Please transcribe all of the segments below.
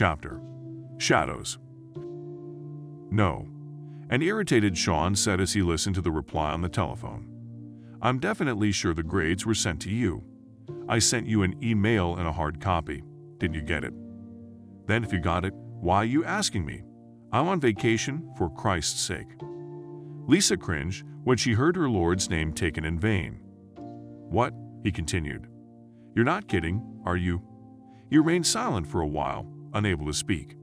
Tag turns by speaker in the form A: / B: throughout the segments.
A: chapter Shadows. No. An irritated Sean said as he listened to the reply on the telephone. I'm definitely sure the grades were sent to you. I sent you an email and a hard copy. Didn't you get it? Then, if you got it, why are you asking me? I'm on vacation, for Christ's sake. Lisa cringed when she heard her lord's name taken in vain. What? He continued. You're not kidding, are you? He remained silent for a while, unable to speak.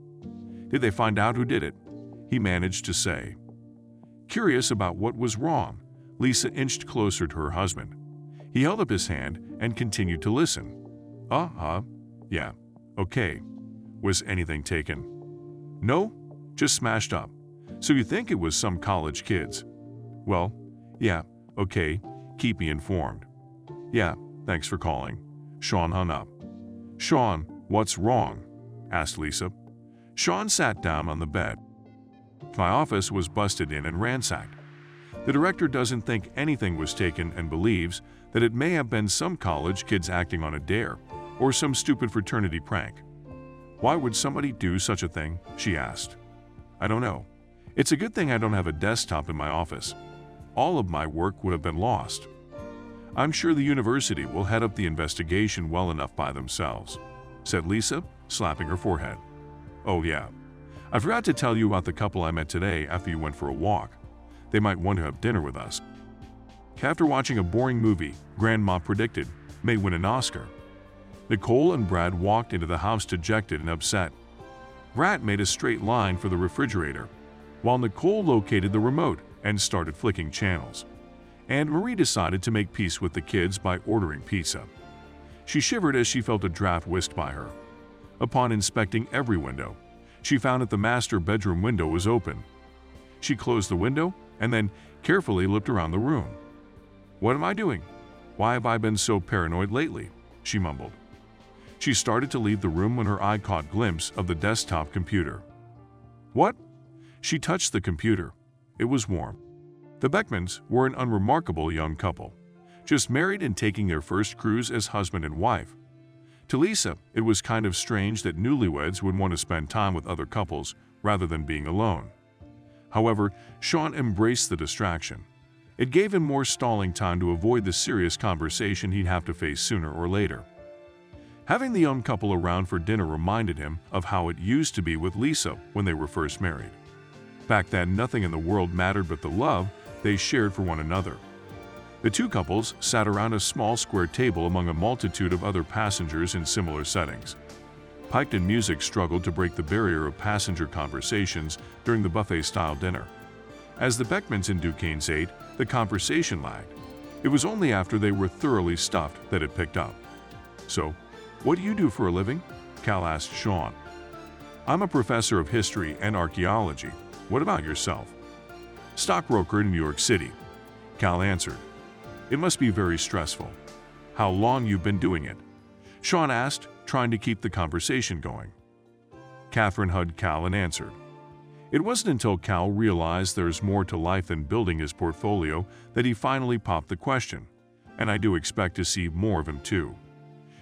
A: Did they find out who did it? He managed to say. Curious about what was wrong, Lisa inched closer to her husband. He held up his hand and continued to listen. Uh huh. Yeah. Okay. Was anything taken? No, just smashed up. So you think it was some college kids? Well, yeah, okay. Keep me informed. Yeah, thanks for calling. Sean hung up. Sean, what's wrong? Asked Lisa. Sean sat down on the bed. My office was busted in and ransacked. The director doesn't think anything was taken and believes that it may have been some college kids acting on a dare or some stupid fraternity prank. Why would somebody do such a thing? She asked. I don't know. It's a good thing I don't have a desktop in my office. All of my work would have been lost. I'm sure the university will head up the investigation well enough by themselves, said Lisa, slapping her forehead. Oh, yeah. I forgot to tell you about the couple I met today after you went for a walk. They might want to have dinner with us. After watching a boring movie, Grandma predicted, may win an Oscar. Nicole and Brad walked into the house dejected and upset. Brad made a straight line for the refrigerator, while Nicole located the remote and started flicking channels. AnnMarie decided to make peace with the kids by ordering pizza. She shivered as she felt a draft whisked by her. Upon inspecting every window, she found that the master bedroom window was open. She closed the window and then carefully looked around the room. What am I doing? Why have I been so paranoid lately? She mumbled. She started to leave the room when her eye caught glimpse of the desktop computer. What? She touched the computer. It was warm. The Beckmans were an unremarkable young couple, just married and taking their first cruise as husband and wife. To Lisa, it was kind of strange that newlyweds would want to spend time with other couples rather than being alone. However, Sean embraced the distraction. It gave him more stalling time to avoid the serious conversation he'd have to face sooner or later. Having the young couple around for dinner reminded him of how it used to be with Lisa when they were first married. Back then, nothing in the world mattered but the love they shared for one another. The two couples sat around a small square table among a multitude of other passengers in similar settings. Piketon music struggled to break the barrier of passenger conversations during the buffet-style dinner. As the Beckmans and Duquesnes ate, the conversation lagged. It was only after they were thoroughly stuffed that it picked up. So, what do you do for a living? Cal asked Sean. I'm a professor of history and archaeology. What about yourself? Stockbroker in New York City. Cal answered. It must be very stressful. How long you've been doing it? Sean asked, trying to keep the conversation going. Catherine hugged Cal and answered. It wasn't until Cal realized there's more to life than building his portfolio that he finally popped the question, and I do expect to see more of him too.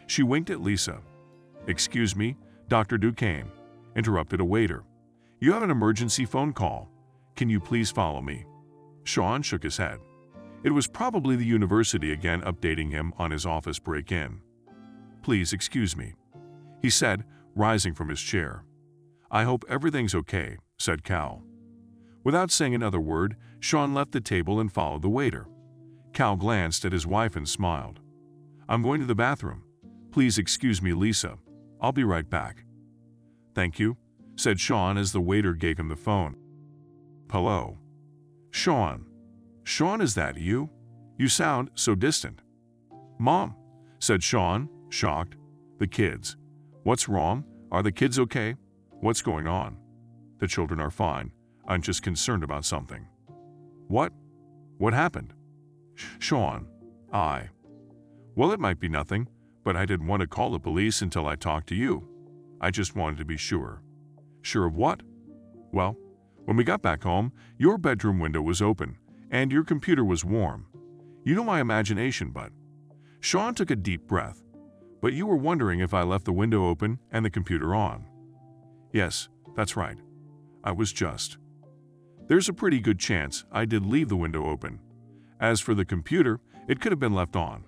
A: She winked at Lisa. Excuse me, Dr. Duquesne, interrupted a waiter. You have an emergency phone call. Can you please follow me? Sean shook his head. It was probably the university again updating him on his office break in. Please excuse me, he said, rising from his chair. I hope everything's okay, said Cal. Without saying another word, Sean left the table and followed the waiter. Cal glanced at his wife and smiled. I'm going to the bathroom. Please excuse me, Lisa. I'll be right back. Thank you, said Sean as the waiter gave him the phone. Hello. Sean. Sean, is that you? You sound so distant. Mom, said Sean, shocked. The kids. What's wrong? Are the kids okay? What's going on? The children are fine. I'm just concerned about something. What? What happened? Sean. I. Well, it might be nothing, but I didn't want to call the police until I talked to you. I just wanted to be sure. Sure of what? Well, when we got back home, your bedroom window was open, and your computer was warm. You know my imagination, Bud. Sean took a deep breath. But you were wondering if I left the window open and the computer on. Yes, that's right. I was just. There's a pretty good chance I did leave the window open. As for the computer, it could have been left on.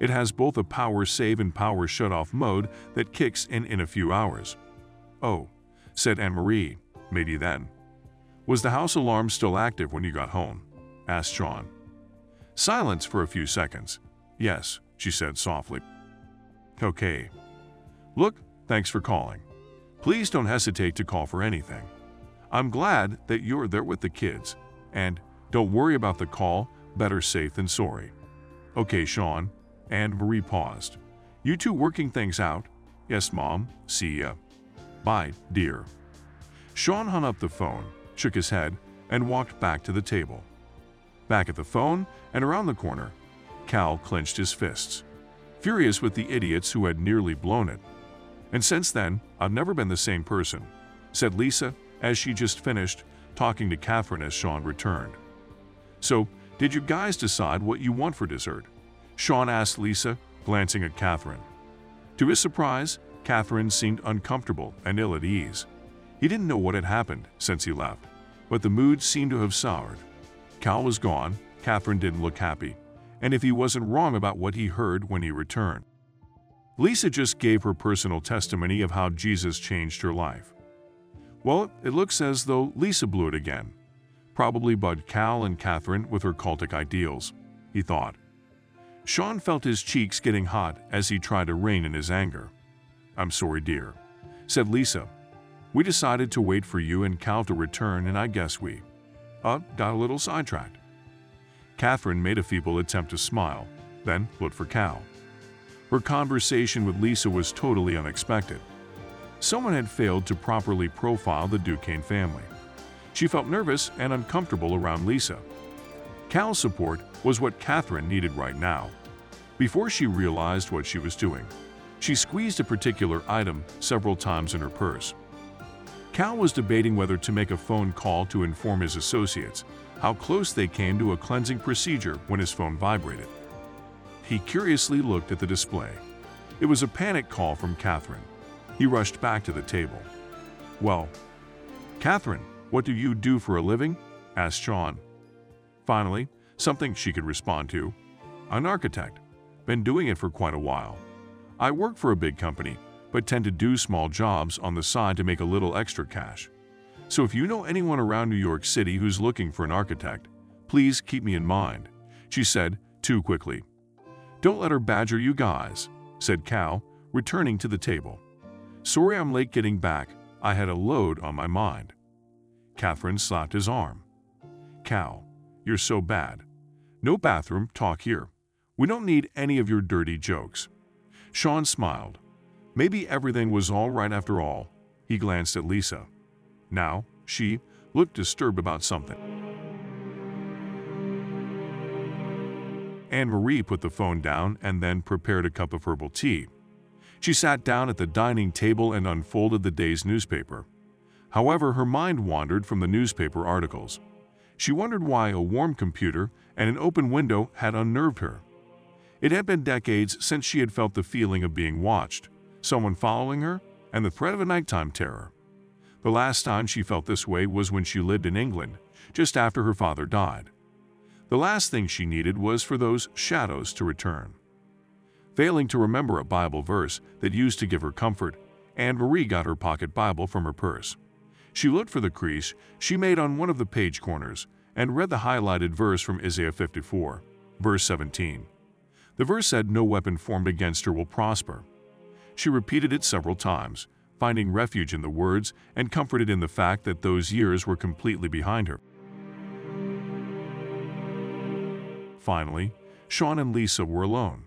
A: It has both a power save and power shut off mode that kicks in in a few hours. Oh, said AnnMarie, maybe then. Was the house alarm still active when you got home? Asked Sean. Silence for a few seconds. Yes, she said softly. Okay. Look, thanks for calling. Please don't hesitate to call for anything. I'm glad that you're there with the kids. And don't worry about the call, better safe than sorry. Okay, Sean. AnnMarie paused. You two working things out? Yes, Mom. See ya. Bye, dear. Sean hung up the phone, shook his head, and walked back to the table. Back at the phone and around the corner, Cal clenched his fists, furious with the idiots who had nearly blown it. And since then, I've never been the same person, said Lisa as she just finished talking to Catherine as Sean returned. So, did you guys decide what you want for dessert? Sean asked Lisa, glancing at Catherine. To his surprise, Catherine seemed uncomfortable and ill at ease. He didn't know what had happened since he left, but the mood seemed to have soured. Cal was gone, Catherine didn't look happy, and if he wasn't wrong about what he heard when he returned. Lisa just gave her personal testimony of how Jesus changed her life. Well, it looks as though Lisa blew it again. Probably bud Cal and Catherine with her cultic ideals, he thought. Sean felt his cheeks getting hot as he tried to rein in his anger. I'm sorry, dear, said Lisa. We decided to wait for you and Cal to return, and I guess we, uh, got a little sidetracked. Catherine made a feeble attempt to smile, then looked for Cal. Her conversation with Lisa was totally unexpected. Someone had failed to properly profile the Duquesne family. She felt nervous and uncomfortable around Lisa. Cal's support was what Catherine needed right now. Before she realized what she was doing, she squeezed a particular item several times in her purse. Cal was debating whether to make a phone call to inform his associates how close they came to a cleansing procedure when his phone vibrated. He curiously looked at the display. It was a panic call from Catherine. He rushed back to the table. Well, Catherine, what do you do for a living? asked Sean. Finally, something she could respond to. An architect. Been doing it for quite a while. I work for a big company, but tend to do small jobs on the side to make a little extra cash. So if you know anyone around New York City who's looking for an architect, please keep me in mind, she said too quickly. Don't let her badger you guys, said Cal, returning to the table. Sorry I'm late getting back. I had a load on my mind. Catherine slapped his arm. Cal, you're so bad. No bathroom talk here. We don't need any of your dirty jokes. Sean smiled. Maybe everything was all right after all. He glanced at Lisa. Now, she looked disturbed about something. AnnMarie put the phone down and then prepared a cup of herbal tea. She sat down at the dining table and unfolded the day's newspaper. However, her mind wandered from the newspaper articles. She wondered why a warm computer and an open window had unnerved her. It had been decades since she had felt the feeling of being watched, someone following her, and the threat of a nighttime terror. The last time she felt this way was when she lived in England, just after her father died. The last thing she needed was for those shadows to return. Failing to remember a Bible verse that used to give her comfort, AnnMarie got her pocket Bible from her purse. She looked for the crease she made on one of the page corners and read the highlighted verse from Isaiah 54, verse 17. The verse said, No weapon formed against her will prosper. She repeated it several times, finding refuge in the words and comforted in the fact that those years were completely behind her. Finally, Sean and Lisa were alone.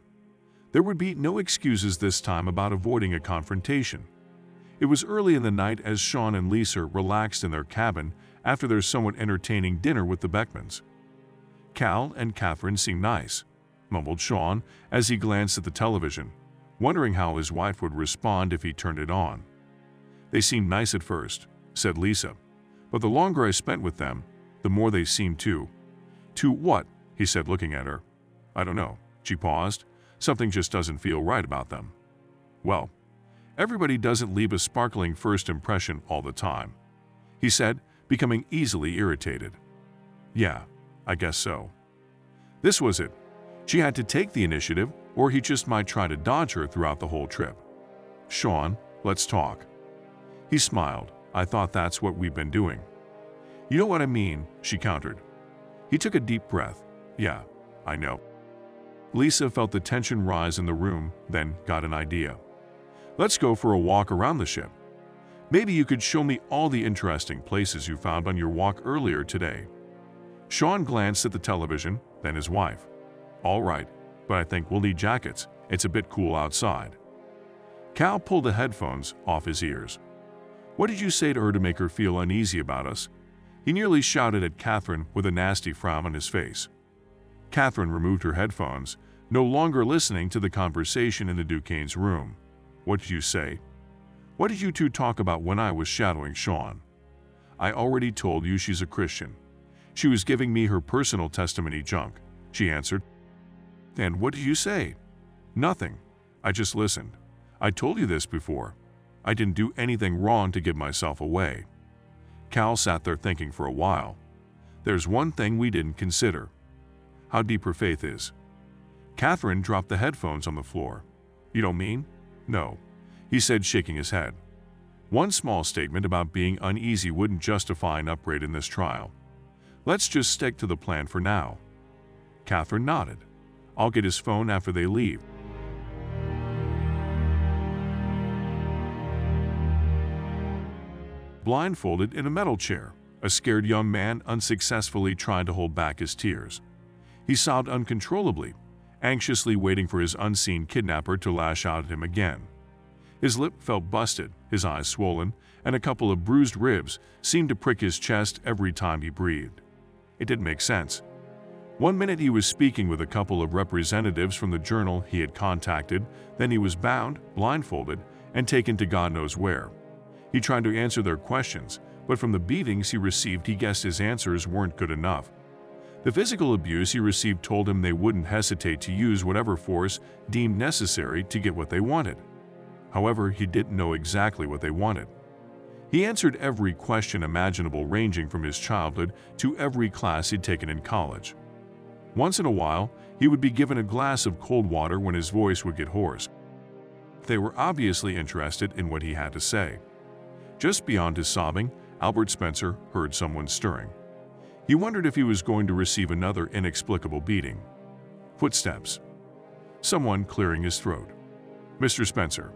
A: There would be no excuses this time about avoiding a confrontation. It was early in the night as Sean and Lisa relaxed in their cabin after their somewhat entertaining dinner with the Beckmans. Cal and Catherine seem nice, mumbled Sean as he glanced at the television, wondering how his wife would respond if he turned it on. They seemed nice at first, said Lisa, but the longer I spent with them, the more they seemed to. To what? he said, looking at her. I don't know. She paused. Something just doesn't feel right about them. Well, Everybody doesn't leave a sparkling first impression all the time, he said, becoming easily irritated. Yeah, I guess so. This was it. She had to take the initiative, or he just might try to dodge her throughout the whole trip. Sean, let's talk. He smiled. I thought that's what we've been doing. You know what I mean, she countered. He took a deep breath. Yeah, I know. Lisa felt the tension rise in the room, then got an idea. Let's go for a walk around the ship. Maybe you could show me all the interesting places you found on your walk earlier today. Sean glanced at the television, then his wife. All right, but I think we'll need jackets. It's a bit cool outside. Cal pulled the headphones off his ears. What did you say to her to make her feel uneasy about us? He nearly shouted at Catherine with a nasty frown on his face. Catherine removed her headphones, no longer listening to the conversation in the Duquesne's room. What did you say? What did you two talk about when I was shadowing Sean? I already told you she's a Christian. She was giving me her personal testimony junk, she answered. And what did you say? Nothing. I just listened. I told you this before. I didn't do anything wrong to give myself away. Cal sat there thinking for a while. There's one thing we didn't consider. How deep her faith is. Catherine dropped the headphones on the floor. You don't mean? No, he said, shaking his head. One small statement about being uneasy wouldn't justify an upgrade in this trial. Let's just stick to the plan for now. Catherine nodded. I'll get his phone after they leave. blindfolded in a metal chair. A scared young man unsuccessfully tried to hold back his tears. He sobbed uncontrollably, anxiously waiting for his unseen kidnapper to lash out at him again. His lip felt busted, his eyes swollen, and a couple of bruised ribs seemed to prick his chest every time he breathed. It didn't make sense. One minute he was speaking with a couple of representatives from the journal he had contacted, then he was bound, blindfolded, and taken to God knows where. He tried to answer their questions, but from the beatings he received, he guessed his answers weren't good enough. The physical abuse he received told him they wouldn't hesitate to use whatever force deemed necessary to get what they wanted. However, he didn't know exactly what they wanted. He answered every question imaginable ranging from his childhood to every class he'd taken in college. Once in a while, he would be given a glass of cold water when his voice would get hoarse. They were obviously interested in what he had to say. Just beyond his sobbing, Albert Spencer heard someone stirring. He wondered if he was going to receive another inexplicable beating. Footsteps. Someone clearing his throat. Mr. Spencer,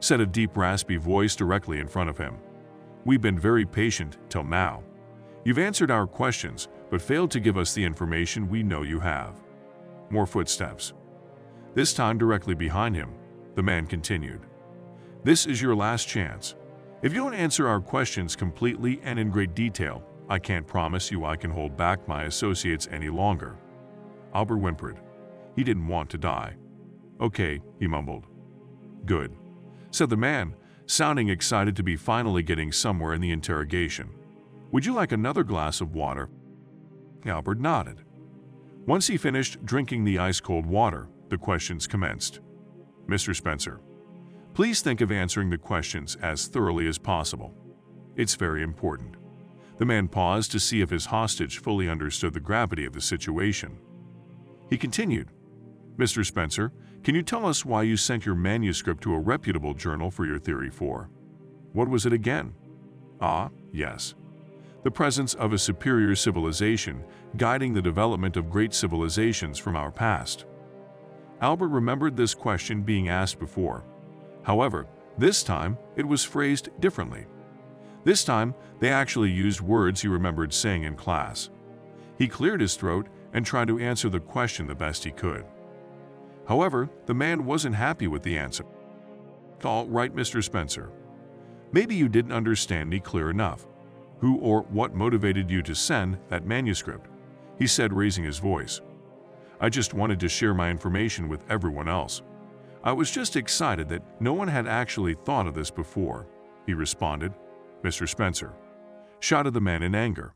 A: said a deep raspy voice directly in front of him. We've been very patient till now. You've answered our questions, but failed to give us the information we know you have. More footsteps. This time directly behind him, the man continued. This is your last chance. If you don't answer our questions completely and in great detail, I can't promise you I can hold back my associates any longer. Albert whimpered. He didn't want to die. Okay, he mumbled. Good, said the man, sounding excited to be finally getting somewhere in the interrogation. Would you like another glass of water? Albert nodded. Once he finished drinking the ice-cold water, the questions commenced. Mr. Spencer, Please think of answering the questions as thoroughly as possible. It's very important. The man paused to see if his hostage fully understood the gravity of the situation. He continued, Mr. Spencer, can you tell us why you sent your manuscript to a reputable journal for your theory for? What was it again? Ah, yes. The presence of a superior civilization guiding the development of great civilizations from our past. Albert remembered this question being asked before, However, this time it was phrased differently. This time, they actually used words he remembered saying in class. He cleared his throat and tried to answer the question the best he could. However, the man wasn't happy with the answer. All right, Mr. Spencer. Maybe you didn't understand me clear enough. Who or what motivated you to send that manuscript? He said, raising his voice. I just wanted to share my information with everyone else. I was just excited that no one had actually thought of this before, he responded. Mr. Spencer. Shouted the man in anger.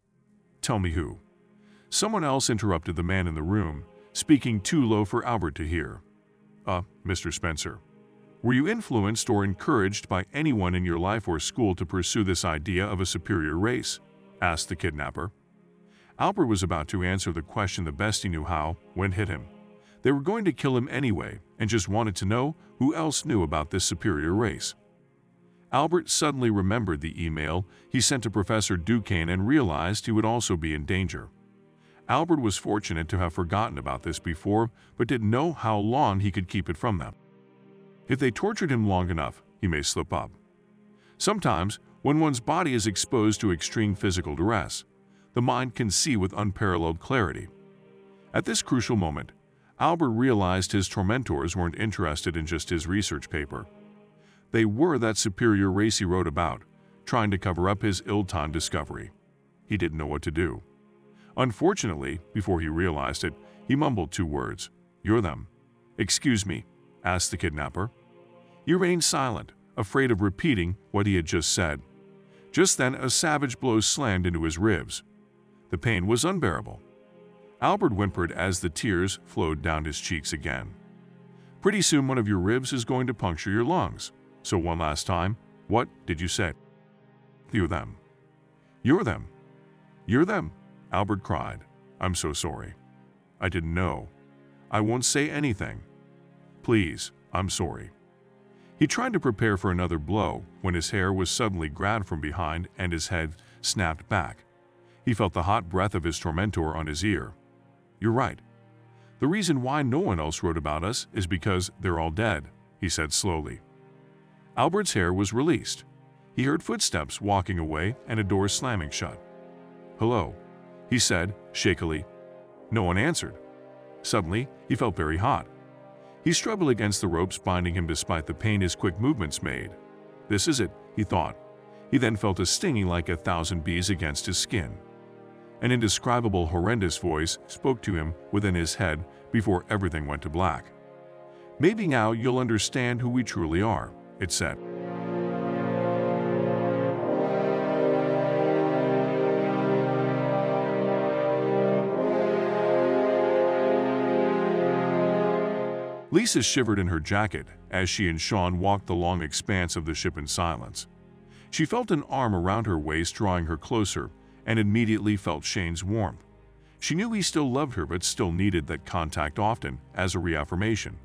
A: Tell me who. Someone else interrupted the man in the room, speaking too low for Albert to hear. Uh, Mr. Spencer. Were you influenced or encouraged by anyone in your life or school to pursue this idea of a superior race? asked the kidnapper. Albert was about to answer the question the best he knew how when hit him. They were going to kill him anyway and just wanted to know who else knew about this superior race. Albert suddenly remembered the email he sent to Professor Duquesne and realized he would also be in danger. Albert was fortunate to have forgotten about this before, but didn't know how long he could keep it from them. If they tortured him long enough, he may slip up. Sometimes, when one's body is exposed to extreme physical duress, the mind can see with unparalleled clarity. At this crucial moment, Albert realized his tormentors weren't interested in just his research paper. They were that superior race he wrote about, trying to cover up his ill-timed discovery. He didn't know what to do. Unfortunately, before he realized it, he mumbled two words, You're them. Excuse me, asked the kidnapper. He remained silent, afraid of repeating what he had just said. Just then, a savage blow slammed into his ribs. The pain was unbearable. Albert whimpered as the tears flowed down his cheeks again. Pretty soon one of your ribs is going to puncture your lungs. So one last time, what did you say? You're them. You're them. You're them, Albert cried. I'm so sorry. I didn't know. I won't say anything. Please, I'm sorry. He tried to prepare for another blow when his hair was suddenly grabbed from behind and his head snapped back. He felt the hot breath of his tormentor on his ear. You're right. The reason why no one else wrote about us is because they're all dead, he said slowly. Albert's hair was released. He heard footsteps walking away and a door slamming shut. Hello, he said, shakily. No one answered. Suddenly, he felt very hot. He struggled against the ropes binding him despite the pain his quick movements made. This is it, he thought. He then felt a stinging like a thousand bees against his skin. An indescribable, horrendous voice spoke to him within his head before everything went to black. Maybe now you'll understand who we truly are, it said. Lisa shivered in her jacket as she and Sean walked the long expanse of the ship in silence. She felt an arm around her waist drawing her closer and immediately felt Shane's warmth. She knew he still loved her but still needed that contact often as a reaffirmation.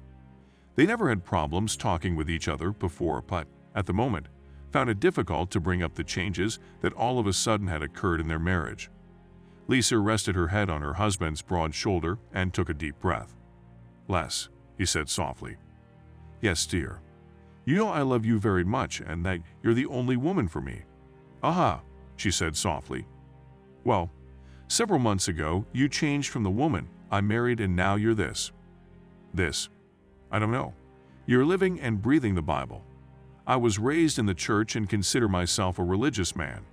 A: They never had problems talking with each other before but, at the moment, found it difficult to bring up the changes that all of a sudden had occurred in their marriage. Lisa rested her head on her husband's broad shoulder and took a deep breath. Les, he said softly. Yes, dear. You know I love you very much and that you're the only woman for me. Aha, she said softly. Well, several months ago, you changed from the woman I married and now you're this. This. I don't know. You're living and breathing the Bible. I was raised in the church and consider myself a religious man.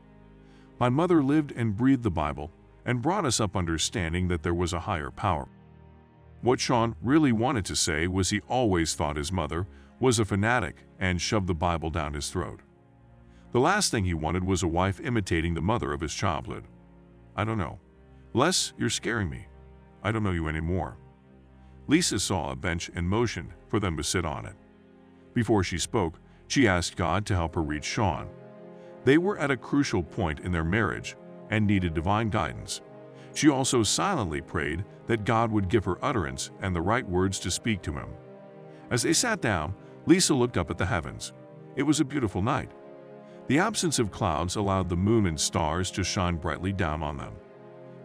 A: My mother lived and breathed the Bible and brought us up understanding that there was a higher power. What Sean really wanted to say was he always thought his mother was a fanatic and shoved the Bible down his throat. The last thing he wanted was a wife imitating the mother of his childhood. I don't know. Les, you're scaring me. I don't know you anymore. Lisa saw a bench and motioned for them to sit on it. Before she spoke, she asked God to help her reach Sean. They were at a crucial point in their marriage and needed divine guidance. She also silently prayed that God would give her utterance and the right words to speak to him. As they sat down, Lisa looked up at the heavens. It was a beautiful night. The absence of clouds allowed the moon and stars to shine brightly down on them.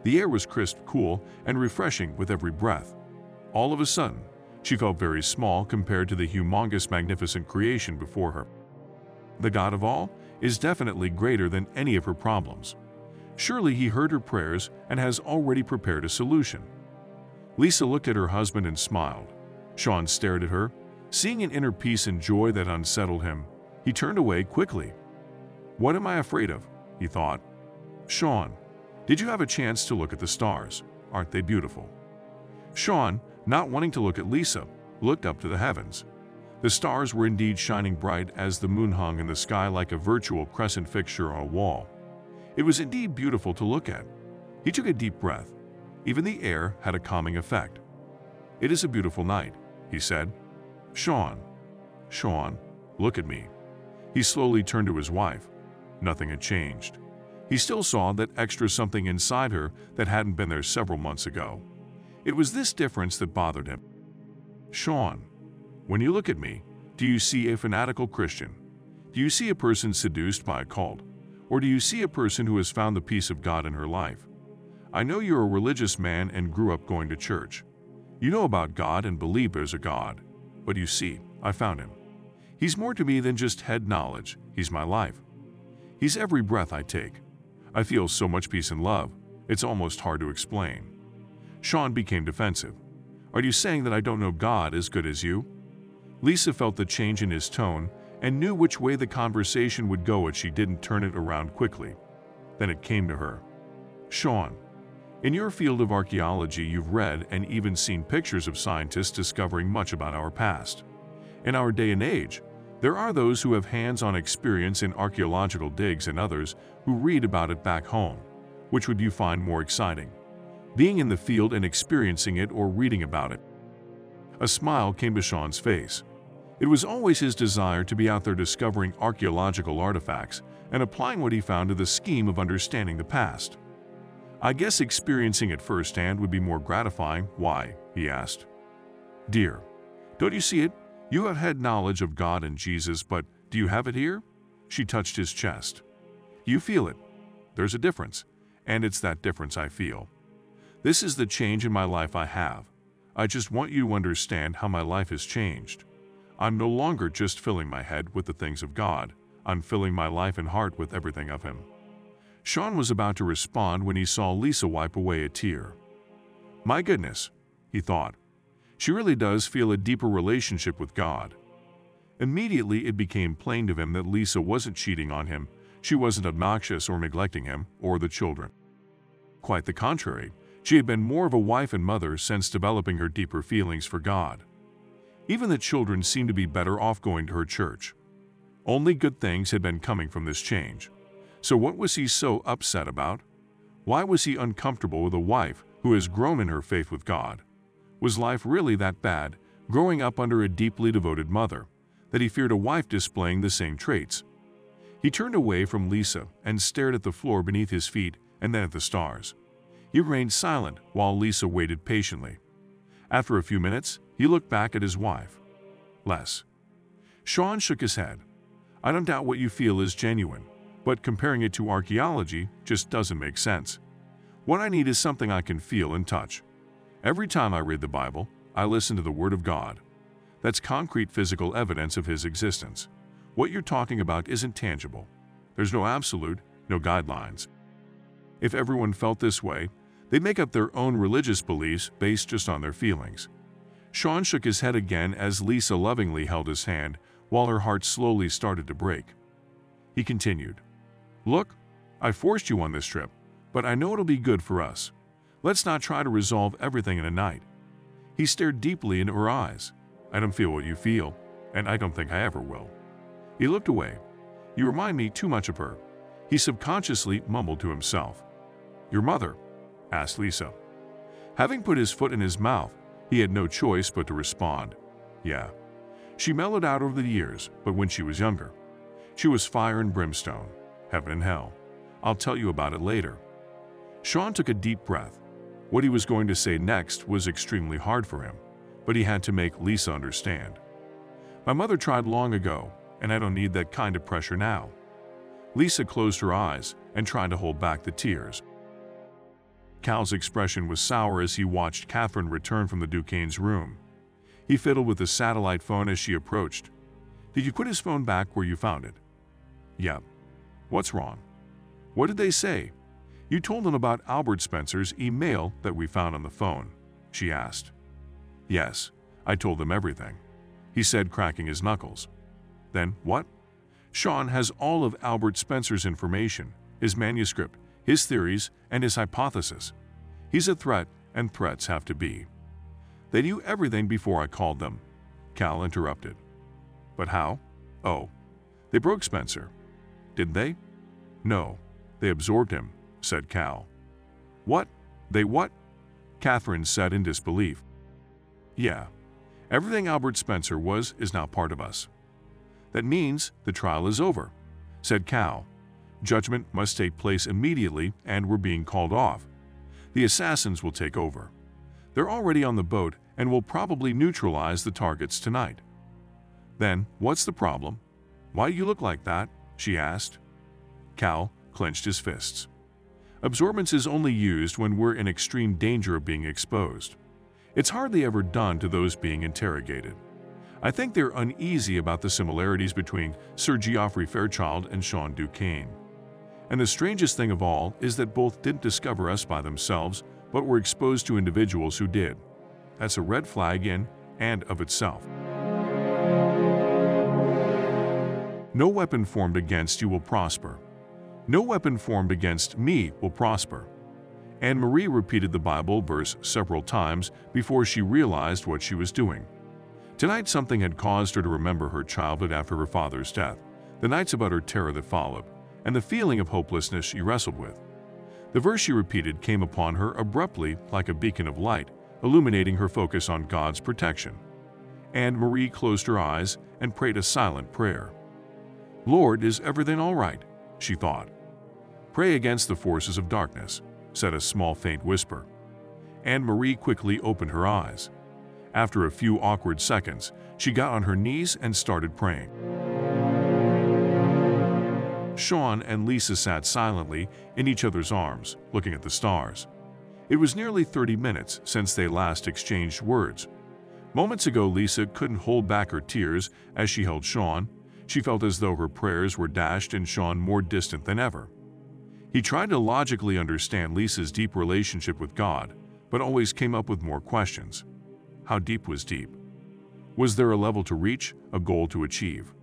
A: The air was crisp, cool, and refreshing with every breath. All of a sudden, she felt very small compared to the humongous, magnificent creation before her. The God of all is definitely greater than any of her problems. Surely he heard her prayers and has already prepared a solution. Lisa looked at her husband and smiled. Sean stared at her. Seeing an inner peace and joy that unsettled him, he turned away quickly. What am I afraid of? he thought. Sean, did you have a chance to look at the stars? Aren't they beautiful? Sean, not wanting to look at Lisa, looked up to the heavens. The stars were indeed shining bright as the moon hung in the sky like a virtual crescent fixture on a wall. It was indeed beautiful to look at. He took a deep breath. Even the air had a calming effect. It is a beautiful night, he said. Sean. Sean, look at me. He slowly turned to his wife. Nothing had changed. He still saw that extra something inside her that hadn't been there several months ago. It was this difference that bothered him. Sean, when you look at me, do you see a fanatical Christian? Do you see a person seduced by a cult? Or do you see a person who has found the peace of God in her life? I know you're a religious man and grew up going to church. You know about God and believe there's a God. But you see, I found him. He's more to me than just head knowledge. He's my life. He's every breath I take. I feel so much peace and love, it's almost hard to explain. Sean became defensive. Are you saying that I don't know God as good as you? Lisa felt the change in his tone and knew which way the conversation would go if she didn't turn it around quickly. Then it came to her. Sean, in your field of archaeology, you've read and even seen pictures of scientists discovering much about our past. In our day and age, there are those who have hands-on experience in archaeological digs and others who read about it back home. Which would you find more exciting? Being in the field and experiencing it or reading about it? A smile came to Sean's face. It was always his desire to be out there discovering archaeological artifacts and applying what he found to the scheme of understanding the past. I guess experiencing it firsthand would be more gratifying. Why? he asked. Dear, don't you see it? You have had knowledge of God and Jesus, but do you have it here? She touched his chest. You feel it. There's a difference, and it's that difference I feel. This is the change in my life I have. I just want you to understand how my life has changed. I'm no longer just filling my head with the things of God. I'm filling my life and heart with everything of Him. Sean was about to respond when he saw Lisa wipe away a tear. My goodness, he thought. She really does feel a deeper relationship with God. Immediately, it became plain to him that Lisa wasn't cheating on him, she wasn't obnoxious or neglecting him or the children. Quite the contrary, she had been more of a wife and mother since developing her deeper feelings for God. Even the children seemed to be better off going to her church. Only good things had been coming from this change. So what was he so upset about? Why was he uncomfortable with a wife who has grown in her faith with God? Was life really that bad, growing up under a deeply devoted mother, that he feared a wife displaying the same traits? He turned away from Lisa and stared at the floor beneath his feet and then at the stars. He remained silent while Lisa waited patiently. After a few minutes, he looked back at his wife. Les. Sean shook his head. I don't doubt what you feel is genuine, but comparing it to archaeology just doesn't make sense. What I need is something I can feel and touch. Every time I read the Bible, I listen to the Word of God. That's concrete physical evidence of His existence. What you're talking about isn't tangible. There's no absolute, no guidelines. If everyone felt this way, they'd make up their own religious beliefs based just on their feelings. Sean shook his head again as Lisa lovingly held his hand while her heart slowly started to break. He continued, Look, I forced you on this trip, but I know it'll be good for us. Let's not try to resolve everything in a night. He stared deeply into her eyes. I don't feel what you feel, and I don't think I ever will. He looked away. You remind me too much of her. He subconsciously mumbled to himself. Your mother? asked Lisa. Having put his foot in his mouth, he had no choice but to respond. Yeah. She mellowed out over the years, but when she was younger. She was fire and brimstone, heaven and hell. I'll tell you about it later. Sean took a deep breath. What he was going to say next was extremely hard for him, but he had to make Lisa understand. My mother tried long ago, and I don't need that kind of pressure now. Lisa closed her eyes and tried to hold back the tears. Cal's expression was sour as he watched Catherine return from the Duquesne's room. He fiddled with the satellite phone as she approached. Did you put his phone back where you found it? Yeah. What's wrong? What did they say? You told them about Albert Spencer's email that we found on the phone, she asked. Yes, I told them everything, he said, cracking his knuckles. Then what? Sean has all of Albert Spencer's information, his manuscript, his theories, and his hypothesis. He's a threat, and threats have to be. They knew everything before I called them, Cal interrupted. But how? Oh, they broke Spencer. Did they? No, they absorbed him, said Cal. What? They what? Catherine said in disbelief. Yeah, everything Albert Spencer was is now part of us. That means the trial is over, said Cal. Judgment must take place immediately and we're being called off. The assassins will take over. They're already on the boat and will probably neutralize the targets tonight. Then, what's the problem? Why do you look like that? she asked. Cal clenched his fists. Absorbance is only used when we're in extreme danger of being exposed. It's hardly ever done to those being interrogated. I think they're uneasy about the similarities between Sir Geoffrey Fairchild and Sean Duquesne. And the strangest thing of all is that both didn't discover us by themselves, but were exposed to individuals who did. That's a red flag in and of itself. No weapon formed against you will prosper. No weapon formed against me will prosper. AnnMarie repeated the Bible verse several times before she realized what she was doing. Tonight something had caused her to remember her childhood after her father's death, the nights about her terror that followed, and the feeling of hopelessness she wrestled with. The verse she repeated came upon her abruptly like a beacon of light, illuminating her focus on God's protection. AnnMarie closed her eyes and prayed a silent prayer. Lord, is everything all right? she thought. Pray against the forces of darkness, said a small faint whisper. AnnMarie quickly opened her eyes. After a few awkward seconds, she got on her knees and started praying. Sean and Lisa sat silently in each other's arms, looking at the stars. It was nearly 30 minutes since they last exchanged words. Moments ago, Lisa couldn't hold back her tears as she held Sean. She felt as though her prayers were dashed and Sean more distant than ever. He tried to logically understand Lisa's deep relationship with God, but always came up with more questions. How deep was deep? Was there a level to reach, a goal to achieve?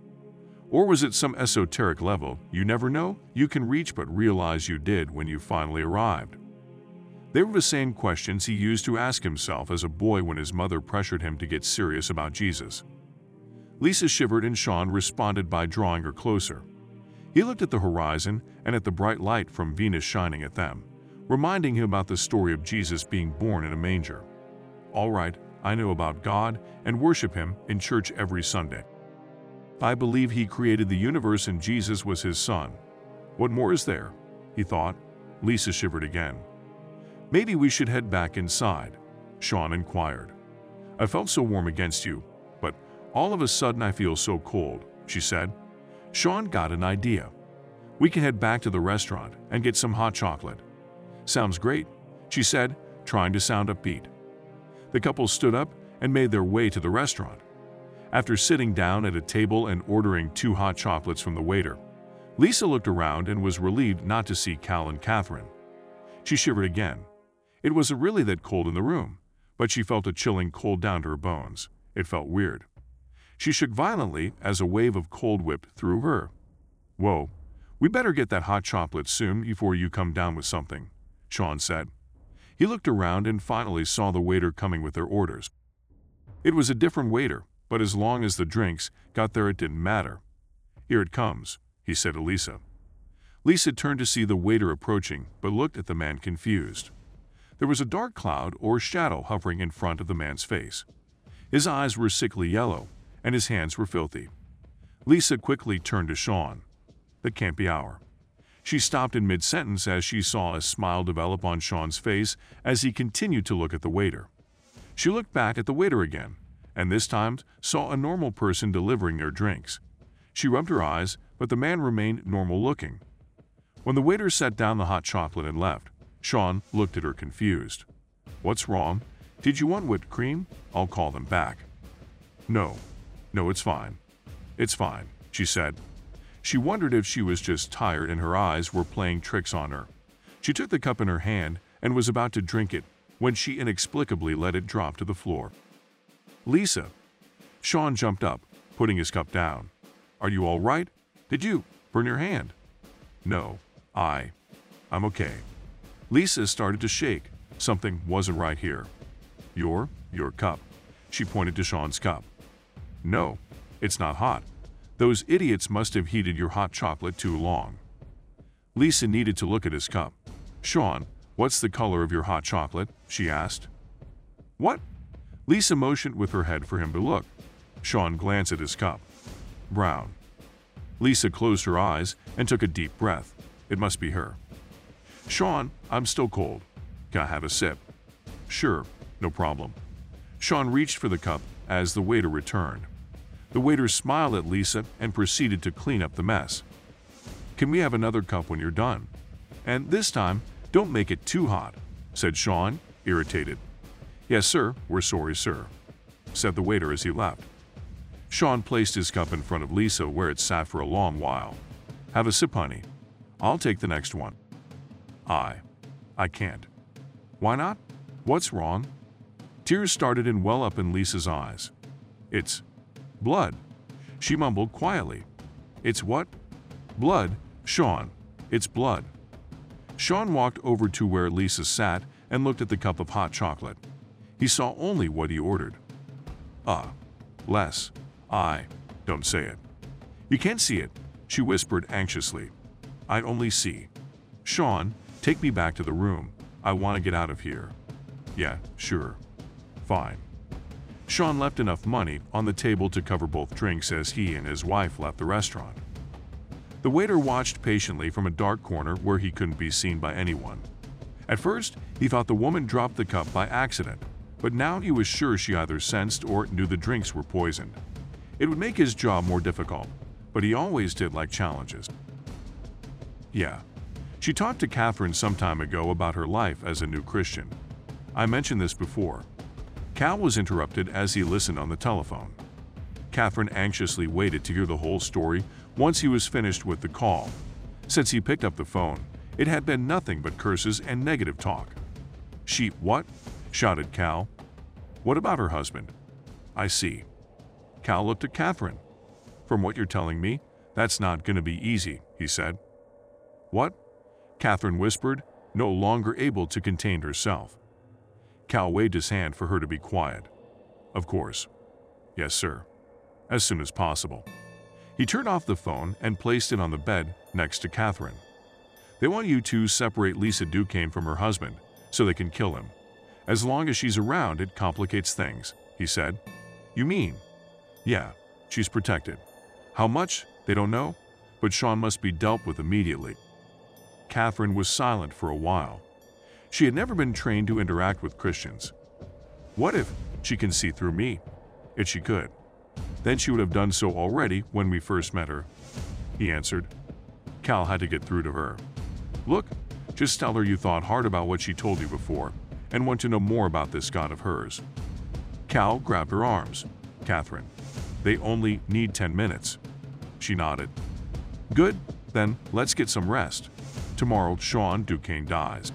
A: Or was it some esoteric level you never know you can reach but realize you did when you finally arrived? They were the same questions he used to ask himself as a boy when his mother pressured him to get serious about Jesus. Lisa shivered and Sean responded by drawing her closer. He looked at the horizon and at the bright light from Venus shining at them, reminding him about the story of Jesus being born in a manger. All right, I know about God and worship Him in church every Sunday. I believe he created the universe and Jesus was his son. What more is there? He thought. Lisa shivered again. Maybe we should head back inside, Sean inquired. I felt so warm against you, but all of a sudden I feel so cold, she said. Sean got an idea. We can head back to the restaurant and get some hot chocolate. Sounds great, she said, trying to sound upbeat. The couple stood up and made their way to the restaurant. After sitting down at a table and ordering two hot chocolates from the waiter, Lisa looked around and was relieved not to see Cal and Catherine. She shivered again. It wasn't really that cold in the room, but she felt a chilling cold down to her bones. It felt weird. She shook violently as a wave of cold whipped through her. Whoa, we better get that hot chocolate soon before you come down with something, Sean said. He looked around and finally saw the waiter coming with their orders. It was a different waiter, but as long as the drinks got there it didn't matter. Here it comes, he said to Lisa. Lisa turned to see the waiter approaching, but looked at the man confused. There was a dark cloud or shadow hovering in front of the man's face. His eyes were sickly yellow, and his hands were filthy. Lisa quickly turned to Sean. That can't be our. She stopped in mid-sentence as she saw a smile develop on Sean's face as he continued to look at the waiter. She looked back at the waiter again, and this time saw a normal person delivering their drinks. She rubbed her eyes, but the man remained normal looking. When the waiter set down the hot chocolate and left, Sean looked at her confused. What's wrong? Did you want whipped cream? I'll call them back. No. No, it's fine. It's fine, she said. She wondered if she was just tired and her eyes were playing tricks on her. She took the cup in her hand and was about to drink it when she inexplicably let it drop to the floor. Lisa. Sean jumped up, putting his cup down. Are you all right? Did you burn your hand? No, I. I'm okay. Lisa started to shake. Something wasn't right here. Your, your cup. She pointed to Sean's cup. No, it's not hot. Those idiots must have heated your hot chocolate too long. Lisa needed to look at his cup. Sean, what's the color of your hot chocolate? she asked. What? Lisa motioned with her head for him to look. Sean glanced at his cup. Brown, Lisa closed her eyes and took a deep breath. It must be her. Sean, I'm still cold. Can I have a sip? Sure, no problem. Sean reached for the cup as the waiter returned. The waiter smiled at Lisa and proceeded to clean up the mess. Can we have another cup when you're done? And this time, don't make it too hot, said Sean, irritated. Yes, sir, we're sorry, sir, said the waiter as he left. Shaune placed his cup in front of Lisa where it sat for a long while. Have a sip, honey. I'll take the next one. I. I can't. Why not? What's wrong? Tears started and well up in Lisa's eyes. It's blood. She mumbled quietly. It's what? Blood, Shaune. It's blood. Shaune walked over to where Lisa sat and looked at the cup of hot chocolate. He saw only what he ordered. Ah, less. I. Don't say it. You can't see it, she whispered anxiously. I only see. Shaune, take me back to the room. I want to get out of here. Yeah, sure. Fine. Shaune left enough money on the table to cover both drinks as he and his wife left the restaurant. The waiter watched patiently from a dark corner where he couldn't be seen by anyone. At first, he thought the woman dropped the cup by accident, but now he was sure she either sensed or knew the drinks were poisoned. It would make his job more difficult, but he always did like challenges. Yeah, she talked to Catherine some time ago about her life as a new Christian. I mentioned this before. Cal was interrupted as he listened on the telephone. Catherine anxiously waited to hear the whole story once he was finished with the call. Since he picked up the phone, it had been nothing but curses and negative talk. She, what? Shouted Cal. What about her husband? I see. Cal looked at Catherine. From what you're telling me, that's not going to be easy, he said. What? Catherine whispered, no longer able to contain herself. Cal waved his hand for her to be quiet. Of course. Yes, sir. As soon as possible. He turned off the phone and placed it on the bed next to Catherine. They want you to separate Lisa Duquesne from her husband so they can kill him. As long as she's around, it complicates things, he said. You mean? Yeah, she's protected. How much? They don't know, but Shaune must be dealt with immediately. Catherine was silent for a while. She had never been trained to interact with Christians. What if she can see through me? If she could. Then she would have done so already when we first met her. He answered. Cal had to get through to her. Look, just tell her you thought hard about what she told you before and want to know more about this God of hers. Cal grabbed her arms. Catherine, they only need 10 minutes. She nodded. Good, then let's get some rest. Tomorrow, Shaune Duquesne dies.